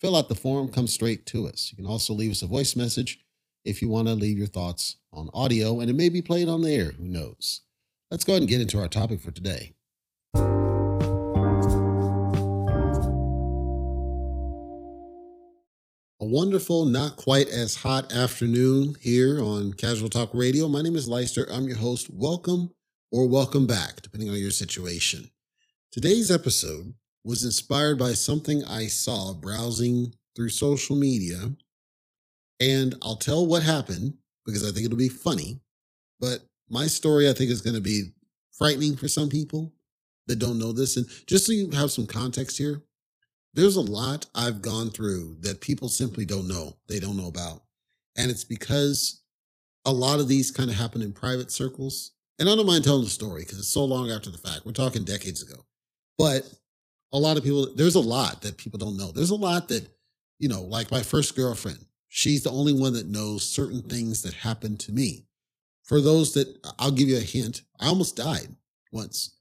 fill out the form, come straight to us. You can also leave us a voice message if you want to leave your thoughts on audio, and it may be played on the air. Who knows? Let's go ahead and get into our topic for today. A wonderful, not quite as hot afternoon here on Casual Talk Radio. My name is Leister. I'm your host. Welcome or welcome back, depending on your situation. Today's episode was inspired by something I saw browsing through social media. And I'll tell what happened because I think it'll be funny. But my story, I think, is going to be frightening for some people that don't know this. And just so you have some context here, there's a lot I've gone through that people simply don't know. They don't know about. And it's because a lot of these kind of happen in private circles. And I don't mind telling the story because it's so long after the fact. We're talking decades ago. But a lot of people, there's a lot that people don't know. There's a lot that, you know, like my first girlfriend, she's the only one that knows certain things that happened to me. For those that I'll give you a hint, I almost died once.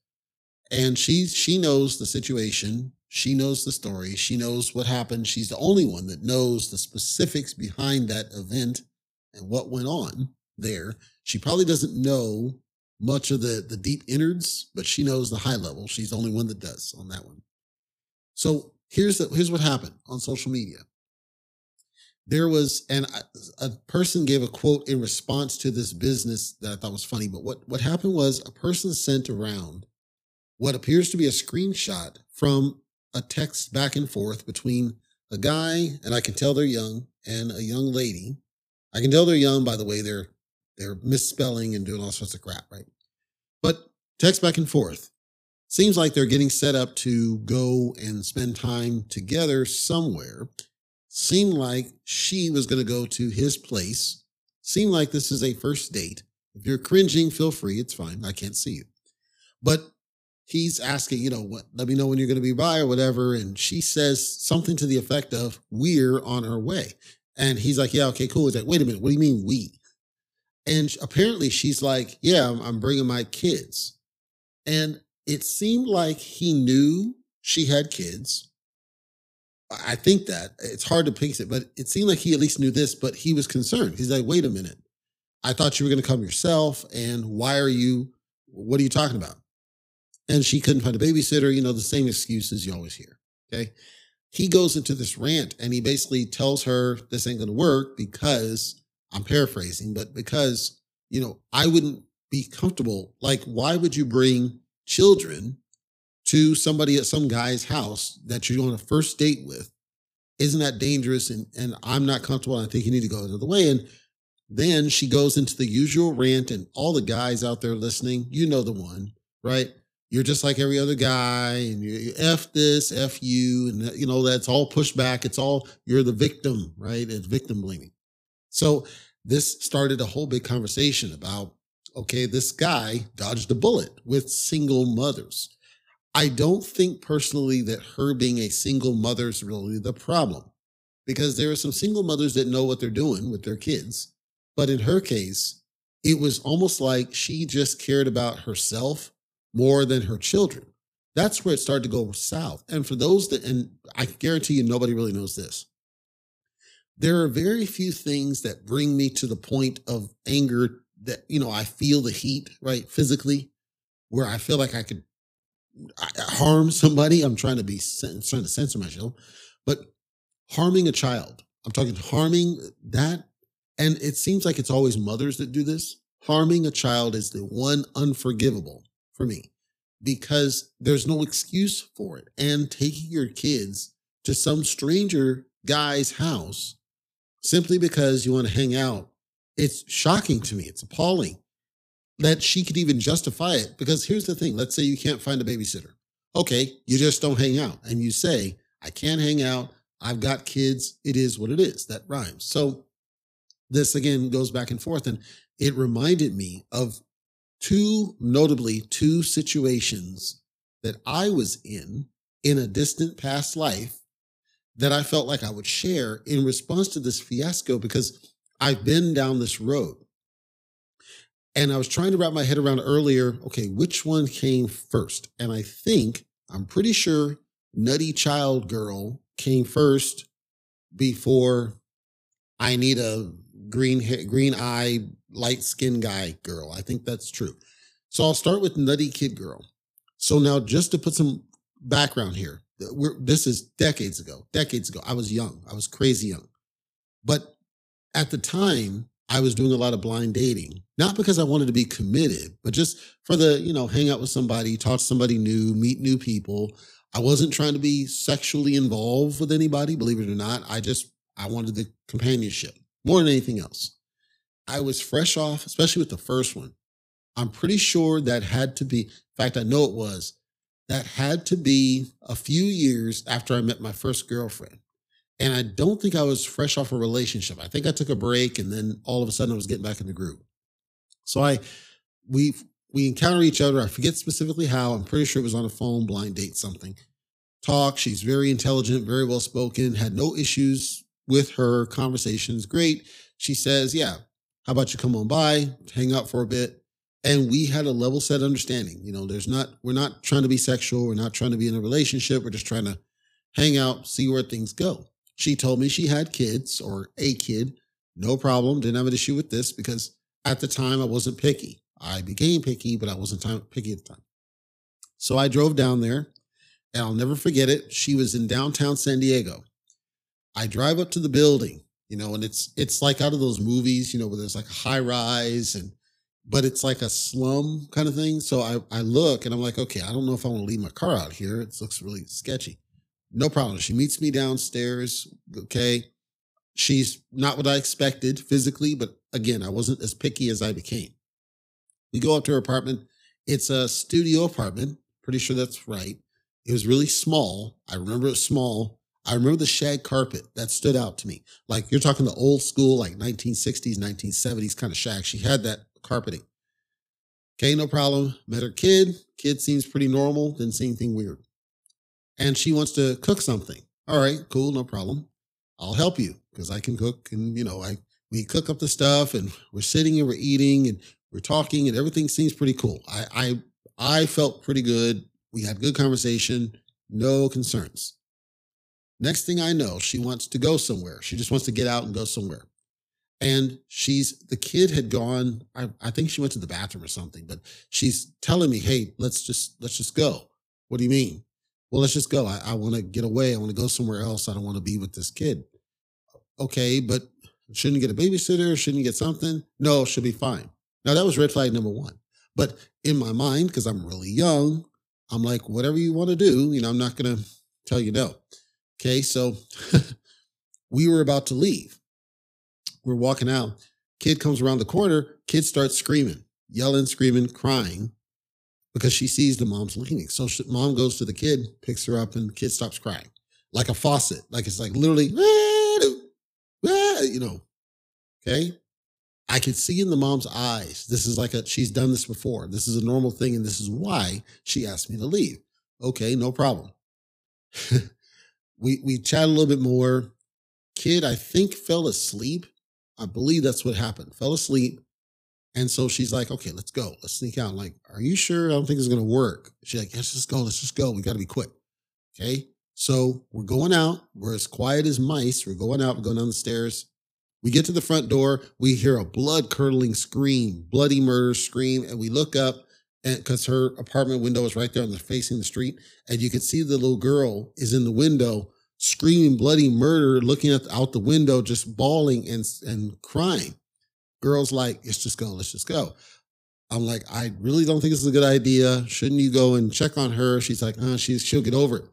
And she she knows the situation she knows the story. She knows what happened. She's the only one that knows the specifics behind that event and what went on there. She probably doesn't know much of the, the deep innards, but she knows the high level. She's the only one that does on that one. So here's the, here's what happened on social media. There was, and a person gave a quote in response to this business that I thought was funny. But what, what happened was a person sent around what appears to be a screenshot from a text back and forth between a guy, and I can tell they're young, and a young lady. I can tell they're young by the way they're they're misspelling and doing all sorts of crap, right? But text back and forth. Seems like they're getting set up to go and spend time together somewhere. Seemed like she was going to go to his place. Seemed like this is a first date. If you're cringing, feel free. It's fine. I can't see you. But he's asking, you know, what, let me know when you're going to be by or whatever. And she says something to the effect of, we're on our way. And he's like, yeah, okay, cool. He's like, wait a minute. What do you mean we? And apparently she's like, yeah, I'm, I'm bringing my kids. And it seemed like he knew she had kids. I think that it's hard to piece it, but it seemed like he at least knew this, but he was concerned. He's like, wait a minute. I thought you were going to come yourself. And why are you, what are you talking about? and she couldn't find a babysitter, you know, the same excuses you always hear. Okay. He goes into this rant and he basically tells her this ain't going to work because I'm paraphrasing, but because, you know, I wouldn't be comfortable. Like, why would you bring children to somebody at some guy's house that you're on a first date with? Isn't that dangerous? And, and I'm not comfortable. I think you need to go another way. And then she goes into the usual rant and all the guys out there listening, you know, the one, right? you're just like every other guy and you F this, F you, and you know, that's all pushback. It's all, you're the victim, right? It's victim blaming. So this started a whole big conversation about, okay, this guy dodged a bullet with single mothers. I don't think personally that her being a single mother is really the problem because there are some single mothers that know what they're doing with their kids. But in her case, it was almost like she just cared about herself more than her children. That's where it started to go south. And for those that, and I guarantee you, nobody really knows this. There are very few things that bring me to the point of anger that, you know, I feel the heat, right? Physically, where I feel like I could harm somebody. I'm trying to be, trying to censor myself, but harming a child, I'm talking harming that. And it seems like it's always mothers that do this. Harming a child is the one unforgivable for me because there's no excuse for it. And taking your kids to some stranger guy's house simply because you want to hang out, it's shocking to me. It's appalling that she could even justify it. Because here's the thing let's say you can't find a babysitter. Okay, you just don't hang out. And you say, I can't hang out. I've got kids. It is what it is. That rhymes. So this again goes back and forth. And it reminded me of two, notably, two situations that I was in in a distant past life that I felt like I would share in response to this fiasco because I've been down this road. And I was trying to wrap my head around earlier, okay, which one came first? And I think, I'm pretty sure Nutty Child Girl came first before I need a green hair, green eye, light skin guy girl. I think that's true. So I'll start with Nutty Kid Girl. So now just to put some background here, this is decades ago, decades ago. I was young. I was crazy young. But at the time, I was doing a lot of blind dating, not because I wanted to be committed, but just for the, you know, hang out with somebody, talk to somebody new, meet new people. I wasn't trying to be sexually involved with anybody, believe it or not. I just, I wanted the companionship more than anything else. I was fresh off, especially with the first one. I'm pretty sure that had to be, in fact, I know it was, that had to be a few years after I met my first girlfriend. And I don't think I was fresh off a relationship. I think I took a break and then all of a sudden I was getting back in the group. So I, we, we encounter each other. I forget specifically how. I'm pretty sure it was on a phone, blind date, something. Talk. She's very intelligent, very well spoken, had no issues with her conversations. Great. She says, Yeah, how about you come on by, hang out for a bit? and we had a level set understanding you know there's not we're not trying to be sexual we're not trying to be in a relationship we're just trying to hang out see where things go she told me she had kids or a kid no problem didn't have an issue with this because at the time i wasn't picky i became picky but i wasn't time, picky at the time so i drove down there and i'll never forget it she was in downtown san diego i drive up to the building you know and it's it's like out of those movies you know where there's like high rise and but it's like a slum kind of thing. So I, I look and I'm like, okay, I don't know if I want to leave my car out here. It looks really sketchy. No problem. She meets me downstairs. Okay. She's not what I expected physically, but again, I wasn't as picky as I became. We go up to her apartment. It's a studio apartment. Pretty sure that's right. It was really small. I remember it was small. I remember the shag carpet that stood out to me. Like you're talking the old school, like 1960s, 1970s kind of shag. She had that carpeting. Okay, no problem. Met her kid. Kid seems pretty normal, didn't see anything weird. And she wants to cook something. All right, cool, no problem. I'll help you because I can cook and you know, I we cook up the stuff and we're sitting and we're eating and we're talking and everything seems pretty cool. I I I felt pretty good. We had good conversation, no concerns. Next thing I know, she wants to go somewhere. She just wants to get out and go somewhere. And she's the kid had gone, I, I think she went to the bathroom or something, but she's telling me, hey, let's just let's just go. What do you mean? Well, let's just go. I, I want to get away. I want to go somewhere else. I don't want to be with this kid. Okay, but shouldn't get a babysitter? Shouldn't you get something? No, she'll be fine. Now that was red flag number one. But in my mind, because I'm really young, I'm like, whatever you want to do, you know, I'm not gonna tell you no. Okay, so we were about to leave we're walking out. Kid comes around the corner. Kid starts screaming, yelling, screaming, crying because she sees the mom's leaving. So she, mom goes to the kid, picks her up, and the kid stops crying like a faucet. Like it's like literally, ah, ah, you know, okay. I could see in the mom's eyes, this is like a, she's done this before. This is a normal thing. And this is why she asked me to leave. Okay, no problem. we, we chat a little bit more. Kid, I think, fell asleep I believe that's what happened. Fell asleep. And so she's like, okay, let's go. Let's sneak out. I'm like, are you sure? I don't think it's going to work. She's like, let's just go. Let's just go. We got to be quick. Okay. So we're going out. We're as quiet as mice. We're going out. We're going down the stairs. We get to the front door. We hear a blood curdling scream, bloody murder scream. And we look up and because her apartment window is right there on the facing the street. And you can see the little girl is in the window screaming bloody murder, looking at, out the window, just bawling and, and crying. Girls like, let's just go, let's just go. I'm like, I really don't think this is a good idea. Shouldn't you go and check on her? She's like, uh, she's, she'll get over it.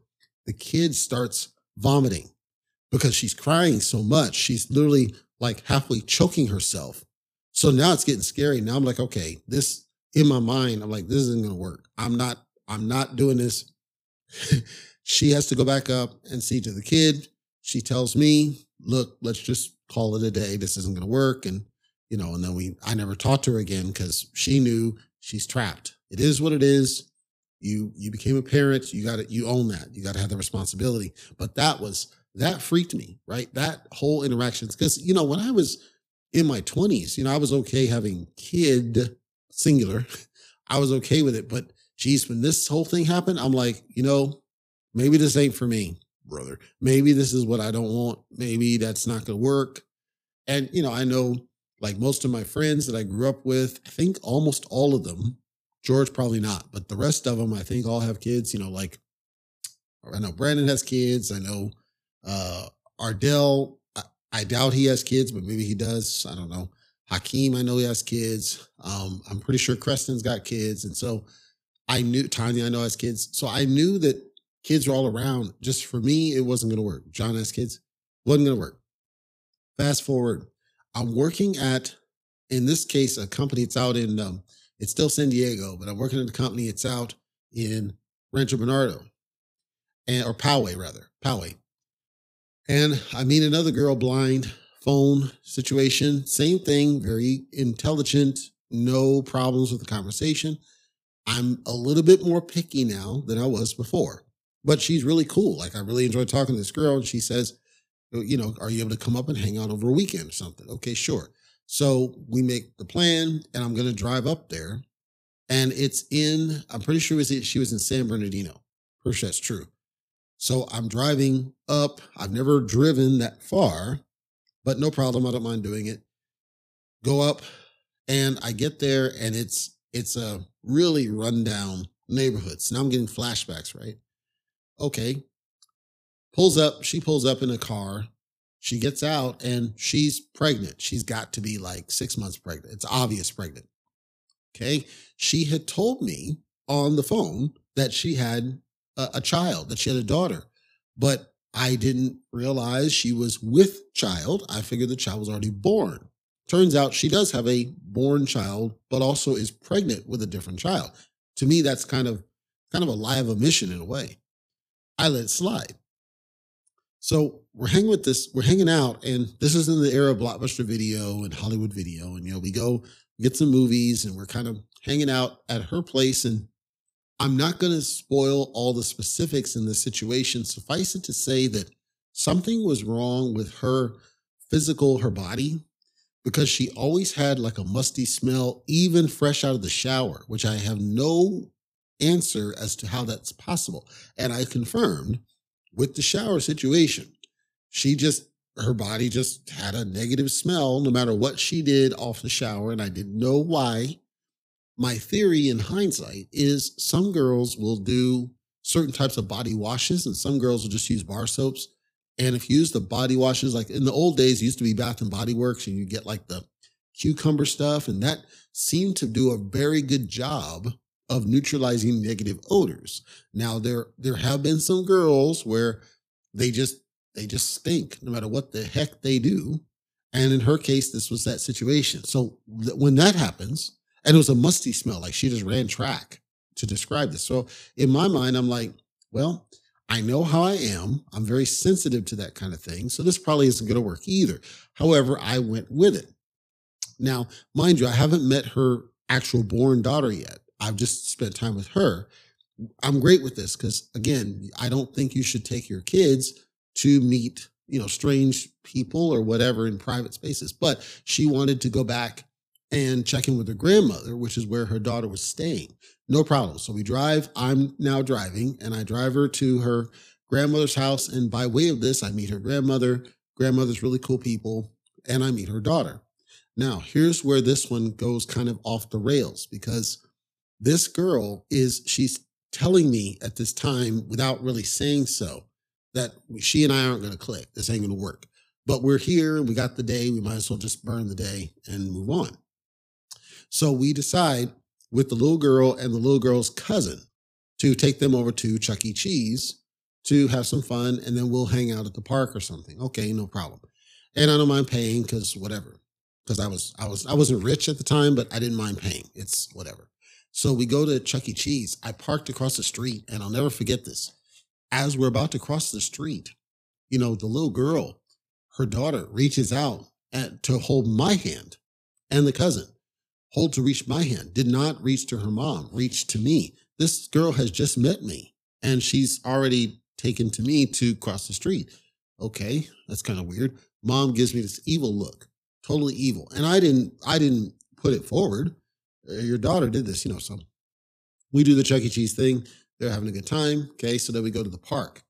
The kid starts vomiting because she's crying so much. She's literally like halfway choking herself. So now it's getting scary. Now I'm like, okay, this in my mind, I'm like, this isn't going to work. I'm not, I'm not doing this. She has to go back up and see to the kid. she tells me, look, let's just call it a day. This isn't going to work. And, you know, and then we, I never talked to her again because she knew she's trapped. It is what it is. You, you became a parent. You got to, you own that. You got to have the responsibility. But that was, that freaked me, right? That whole interaction. Because, you know, when I was in my 20s, you know, I was okay having kid singular. I was okay with it. But geez, when this whole thing happened, I'm like, you know, maybe this ain't for me, brother. Maybe this is what I don't want. Maybe that's not going to work. And, you know, I know like most of my friends that I grew up with, I think almost all of them, George probably not, but the rest of them, I think all have kids, you know, like I know Brandon has kids. I know uh Ardell, I, I doubt he has kids, but maybe he does. I don't know. Hakeem, I know he has kids. Um, I'm pretty sure Creston's got kids. And so I knew Tanya, I know has kids. So I knew that kids were all around. Just for me, it wasn't going to work. John has kids, wasn't going to work. Fast forward, I'm working at, in this case, a company. It's out in, um, it's still San Diego, but I'm working at a company. It's out in Rancho Bernardo, and or Poway rather, Poway. And I meet another girl, blind, phone situation, same thing, very intelligent, no problems with the conversation. I'm a little bit more picky now than I was before, but she's really cool. Like I really enjoy talking to this girl, and she says, you know, are you able to come up and hang out over a weekend or something? Okay, sure. So we make the plan, and I'm going to drive up there, and it's in. I'm pretty sure she was in San Bernardino. Pretty sure that's true. So I'm driving up. I've never driven that far, but no problem. I don't mind doing it. Go up, and I get there, and it's it's a really rundown neighborhood. So now I'm getting flashbacks, right? Okay, pulls up, she pulls up in a car. She gets out and she's pregnant. She's got to be like six months pregnant. It's obvious pregnant. Okay. She had told me on the phone that she had a, a child, that she had a daughter, but I didn't realize she was with child. I figured the child was already born. Turns out she does have a born child, but also is pregnant with a different child. To me, that's kind of kind of a lie of omission in a way. I let it slide. So we're hanging with this, we're hanging out, and this is in the era of blockbuster video and Hollywood video. And you know, we go get some movies and we're kind of hanging out at her place. And I'm not going to spoil all the specifics in this situation. Suffice it to say that something was wrong with her physical, her body, because she always had like a musty smell, even fresh out of the shower, which I have no answer as to how that's possible. And I confirmed with the shower situation. She just, her body just had a negative smell no matter what she did off the shower. And I didn't know why. My theory in hindsight is some girls will do certain types of body washes and some girls will just use bar soaps. And if you use the body washes, like in the old days, used to be Bath and Body Works and you get like the cucumber stuff. And that seemed to do a very good job of neutralizing negative odors. Now there there have been some girls where they just they just stink no matter what the heck they do. And in her case, this was that situation. So th- when that happens, and it was a musty smell, like she just ran track to describe this. So in my mind, I'm like, well, I know how I am. I'm very sensitive to that kind of thing. So this probably isn't going to work either. However, I went with it. Now, mind you, I haven't met her actual born daughter yet. I've just spent time with her. I'm great with this because again, I don't think you should take your kids to meet, you know, strange people or whatever in private spaces. But she wanted to go back and check in with her grandmother, which is where her daughter was staying. No problem. So we drive. I'm now driving and I drive her to her grandmother's house. And by way of this, I meet her grandmother. Grandmother's really cool people. And I meet her daughter. Now, here's where this one goes kind of off the rails because this girl is, she's telling me at this time without really saying so that she and I aren't going to click. This ain't going to work. But we're here. We got the day. We might as well just burn the day and move on. So we decide with the little girl and the little girl's cousin to take them over to Chuck E. Cheese to have some fun, and then we'll hang out at the park or something. Okay, no problem. And I don't mind paying because whatever. Because I was I was I wasn't rich at the time, but I didn't mind paying. It's whatever. So we go to Chuck E. Cheese. I parked across the street, and I'll never forget this. As we're about to cross the street, you know, the little girl, her daughter reaches out at, to hold my hand and the cousin hold to reach my hand, did not reach to her mom, reached to me. This girl has just met me and she's already taken to me to cross the street. Okay, that's kind of weird. Mom gives me this evil look, totally evil. And I didn't, I didn't put it forward. Uh, your daughter did this, you know, so we do the Chuck E. Cheese thing. They're having a good time. Okay, so then we go to the park.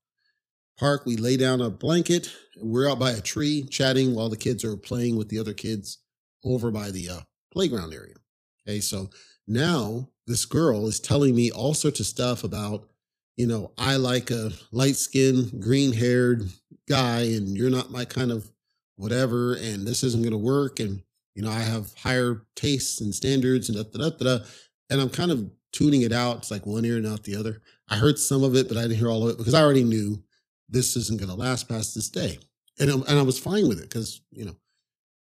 Park, we lay down a blanket. We're out by a tree chatting while the kids are playing with the other kids over by the uh, playground area. Okay, so now this girl is telling me all sorts of stuff about, you know, I like a light skinned, green haired guy, and you're not my kind of whatever, and this isn't going to work. And, you know, I have higher tastes and standards and da, da, da, da, And I'm kind of tuning it out. It's like one ear and out the other. I heard some of it, but I didn't hear all of it because I already knew this isn't going to last past this day. And, and I was fine with it because, you know,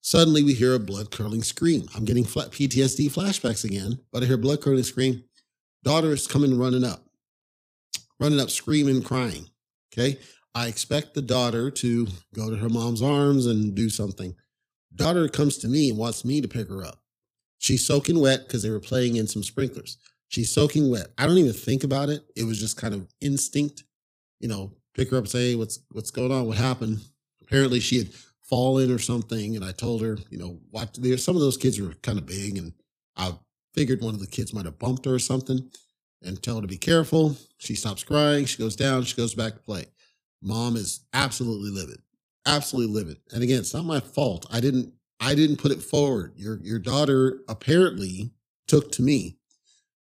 Suddenly, we hear a blood curdling scream. I'm getting PTSD flashbacks again, but I hear blood curdling scream. Daughter is coming running up, running up, screaming, crying. Okay. I expect the daughter to go to her mom's arms and do something. Daughter comes to me and wants me to pick her up. She's soaking wet because they were playing in some sprinklers. She's soaking wet. I don't even think about it. It was just kind of instinct, you know, pick her up, say, what's what's going on? What happened? Apparently she had fallen or something. And I told her, you know, what there some of those kids were kind of big and I figured one of the kids might have bumped her or something and tell her to be careful. She stops crying. She goes down. She goes back to play. Mom is absolutely livid, absolutely livid. And again, it's not my fault. I didn't, I didn't put it forward. Your, your daughter apparently took to me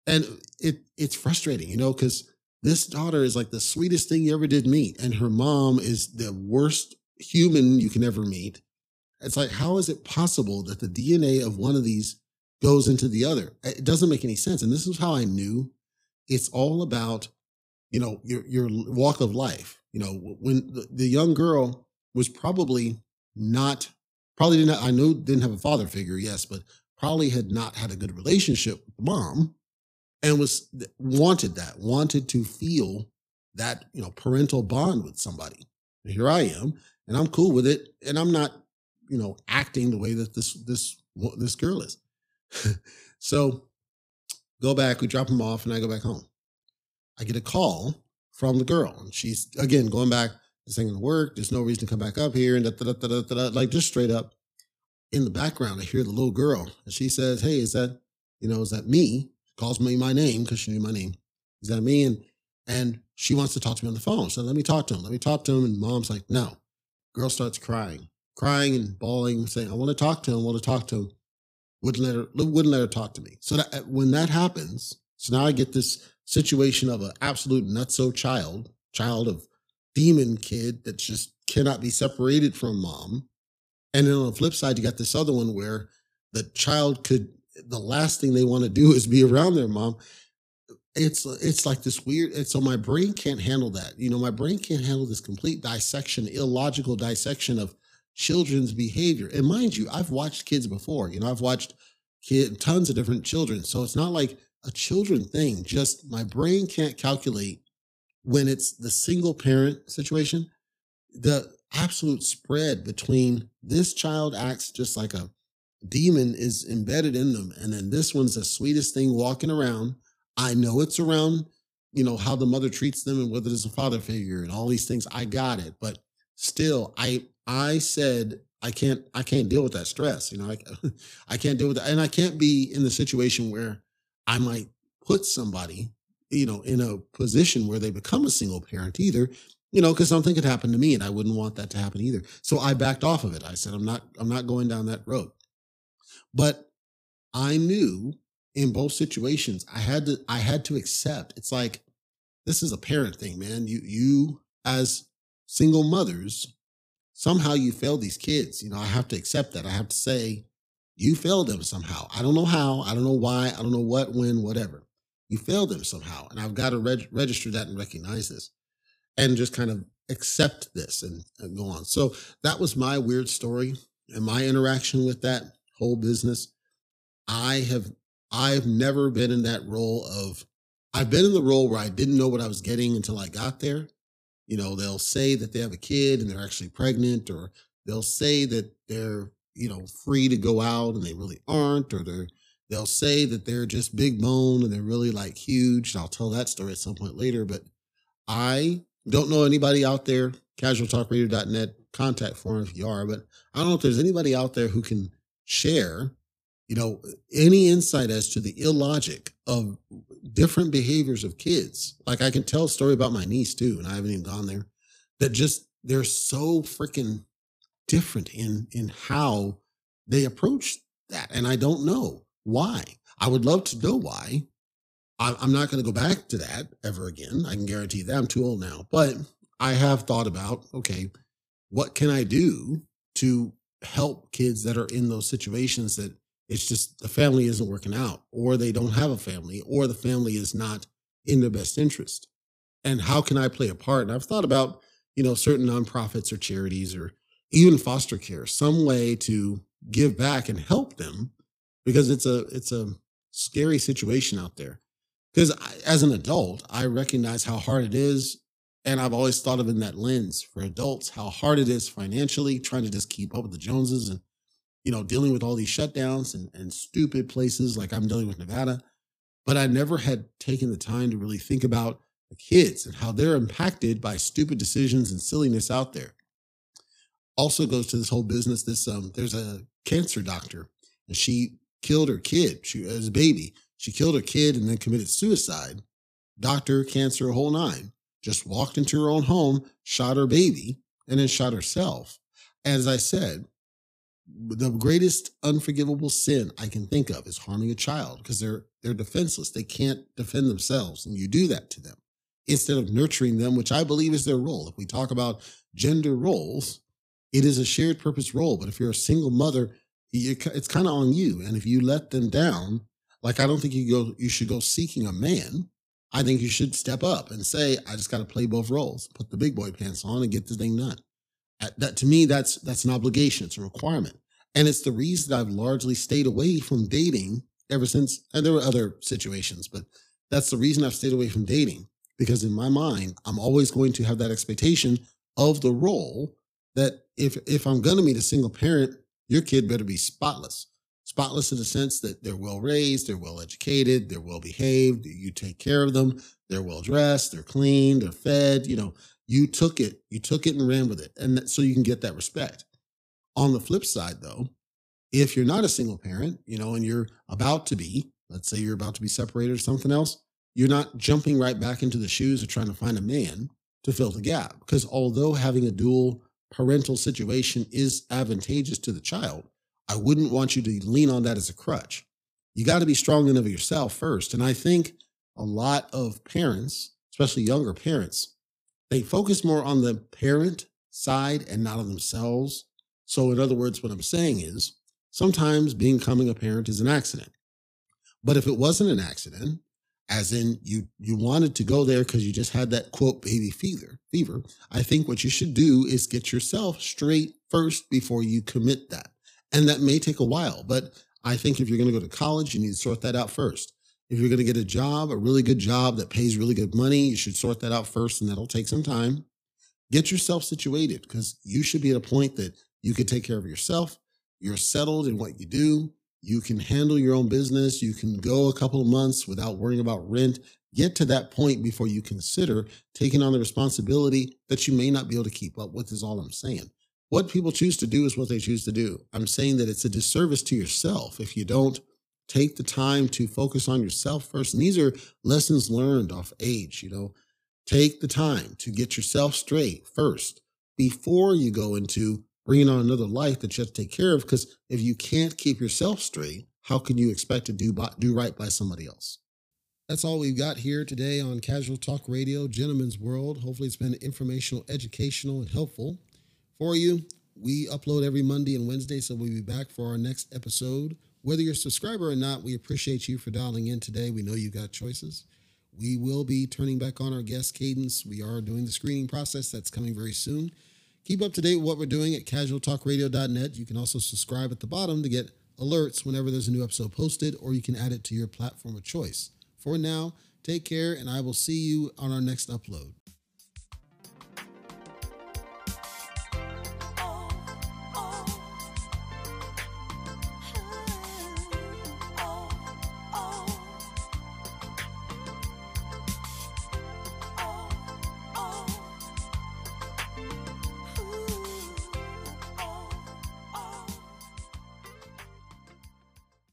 and it, it's frustrating, you know, because this daughter is like the sweetest thing you ever did meet. And her mom is the worst human you can ever meet. It's like, how is it possible that the DNA of one of these goes into the other? It doesn't make any sense. And this is how I knew it's all about, you know, your, your walk of life. You know, when the, the young girl was probably not, probably didn't, I know didn't have a father figure, yes, but probably had not had a good relationship with mom and was wanted that, wanted to feel that, you know, parental bond with somebody. Here I am and I'm cool with it. And I'm not, you know, acting the way that this this this girl is. so go back, we drop him off, and I go back home. I get a call from the girl, and she's again going back. This ain't gonna work. There's no reason to come back up here, and da, da, da, da, da, da, like just straight up. In the background, I hear the little girl, and she says, "Hey, is that you know is that me?" She calls me my name because she knew my name. Is that me? And and she wants to talk to me on the phone. So let me talk to him. Let me talk to him. And mom's like, no. Girl starts crying, crying and bawling, saying, I want to talk to him, I want to talk to him. Wouldn't let her, wouldn't let her talk to me. So that, uh, when that happens, so now I get this situation of an absolute nutso child, child of demon kid that just cannot be separated from mom. And then on the flip side, you got this other one where the child could, the last thing they want to do is be around their mom. It's it's like this weird and so my brain can't handle that. You know my brain can't handle this complete dissection illogical dissection of children's behavior. And mind you i've watched kids before you know i've watched kid tons of different children. So it's not like a children thing just my brain can't calculate when it's the single parent situation the absolute spread between this child acts just like a demon is embedded in them and then this one's the sweetest thing walking around I know it's around, you know, how the mother treats them and whether there's a father figure and all these things. I got it. But still, I I said I can't I can't deal with that stress. You know, I I can't deal with that. And I can't be in the situation where I might put somebody, you know, in a position where they become a single parent either you know because something could happen to me and i wouldn't want that to happen either so i backed off of it i said i'm not i'm not going down that road but i knew in both situations, I had to I had to accept. It's like this is a parent thing, man. You you as single mothers, somehow you fail these kids. You know, I have to accept that. I have to say, you failed them somehow. I don't know how. I don't know why. I don't know what, when, whatever. You failed them somehow. And I've got to reg- register that and recognize this and just kind of accept this and, and go on. So that was my weird story and my interaction with that whole business. I have I've never been in that role of, I've been in the role where I didn't know what I was getting until I got there. You know, they'll say that they have a kid and they're actually pregnant, or they'll say that they're, you know, free to go out and they really aren't, or they're they'll say that they're just big bone and they're really like huge. I'll tell that story at some point later, but I don't know anybody out there, casualtalkradio.net contact form if you are, but I don't know if there's anybody out there who can share, you know, any insight as to the illogic of different behaviors of kids. Like I can tell a story about my niece too, and I haven't even gone there, that just they're so freaking different in in how they approach that. And I don't know why. I would love to know why. I'm not going to go back to that ever again. I can guarantee that I'm too old now. But I have thought about, okay, what can I do to help kids that are in those situations that it's just the family isn't working out, or they don't have a family, or the family is not in their best interest? And how can I play a part? And I've thought about, you know, certain nonprofits or charities or even foster care, some way to give back and help them because it's a it's a scary situation out there. Because as an adult, I recognize how hard it is and I've always thought of in that lens for adults, how hard it is financially trying to just keep up with the Joneses and, you know, dealing with all these shutdowns and, and stupid places like I'm dealing with Nevada. But I never had taken the time to really think about the kids and how they're impacted by stupid decisions and silliness out there. Also goes to this whole business. This um, there's a cancer doctor, and she killed her kid. She as a baby, she killed her kid and then committed suicide. Doctor, cancer, a whole nine just walked into her own home, shot her baby, and then shot herself. As I said, the greatest unforgivable sin I can think of is harming a child because they're they're defenseless. They can't defend themselves, and you do that to them instead of nurturing them, which I believe is their role. If we talk about gender roles, it is a shared purpose role. But if you're a single mother, it's kind of on you. And if you let them down, like I don't think you go, you should go seeking a man I think you should step up and say, I just got to play both roles, put the big boy pants on and get the thing done. That to me, that's that's an obligation. It's a requirement. And it's the reason I've largely stayed away from dating ever since. And there were other situations, but that's the reason I've stayed away from dating. Because in my mind, I'm always going to have that expectation of the role that if if I'm gonna meet a single parent, your kid better be spotless spotless in the sense that they're well raised, they're well educated, they're well behaved, you take care of them, they're well dressed, they're clean, they're fed, you know, you took it, you took it and ran with it. And that, so you can get that respect. On the flip side though, if you're not a single parent, you know, and you're about to be, let's say you're about to be separated or something else, you're not jumping right back into the shoes of trying to find a man to fill the gap. Because although having a dual parental situation is advantageous to the child, I wouldn't want you to lean on that as a crutch. You got to be strong enough of yourself first. And I think a lot of parents, especially younger parents, they focus more on the parent side and not on themselves. So, in other words, what I'm saying is sometimes becoming a parent is an accident. But if it wasn't an accident, as in you you wanted to go there because you just had that quote baby fever fever i think what you should do is get yourself straight first before you commit that and that may take a while, but I think if you're going to go to college, you need to sort that out first. If you're going to get a job, a really good job that pays really good money, you should sort that out first, and that'll take some time. Get yourself situated because you should be at a point that you can take care of yourself. You're settled in what you do. You can handle your own business. You can go a couple of months without worrying about rent. Get to that point before you consider taking on the responsibility that you may not be able to keep up with, is all I'm saying. What people choose to do is what they choose to do. I'm saying that it's a disservice to yourself if you don't take the time to focus on yourself first. And these are lessons learned off age, you know. Take the time to get yourself straight first before you go into bringing on another life that you have to take care of. Because if you can't keep yourself straight, how can you expect to do, by, do right by somebody else? That's all we've got here today on Casual Talk Radio, Gentleman's World. Hopefully, it's been informational, educational, and helpful for you. We upload every Monday and Wednesday, so we'll be back for our next episode. Whether you're a subscriber or not, we appreciate you for dialing in today. We know you've got choices. We will be turning back on our guest cadence. We are doing the screening process that's coming very soon. Keep up to date with what we're doing at casualtalkradio.net. You can also subscribe at the bottom to get alerts whenever there's a new episode posted, or you can add it to your platform of choice. For now, take care, and I will see you on our next upload.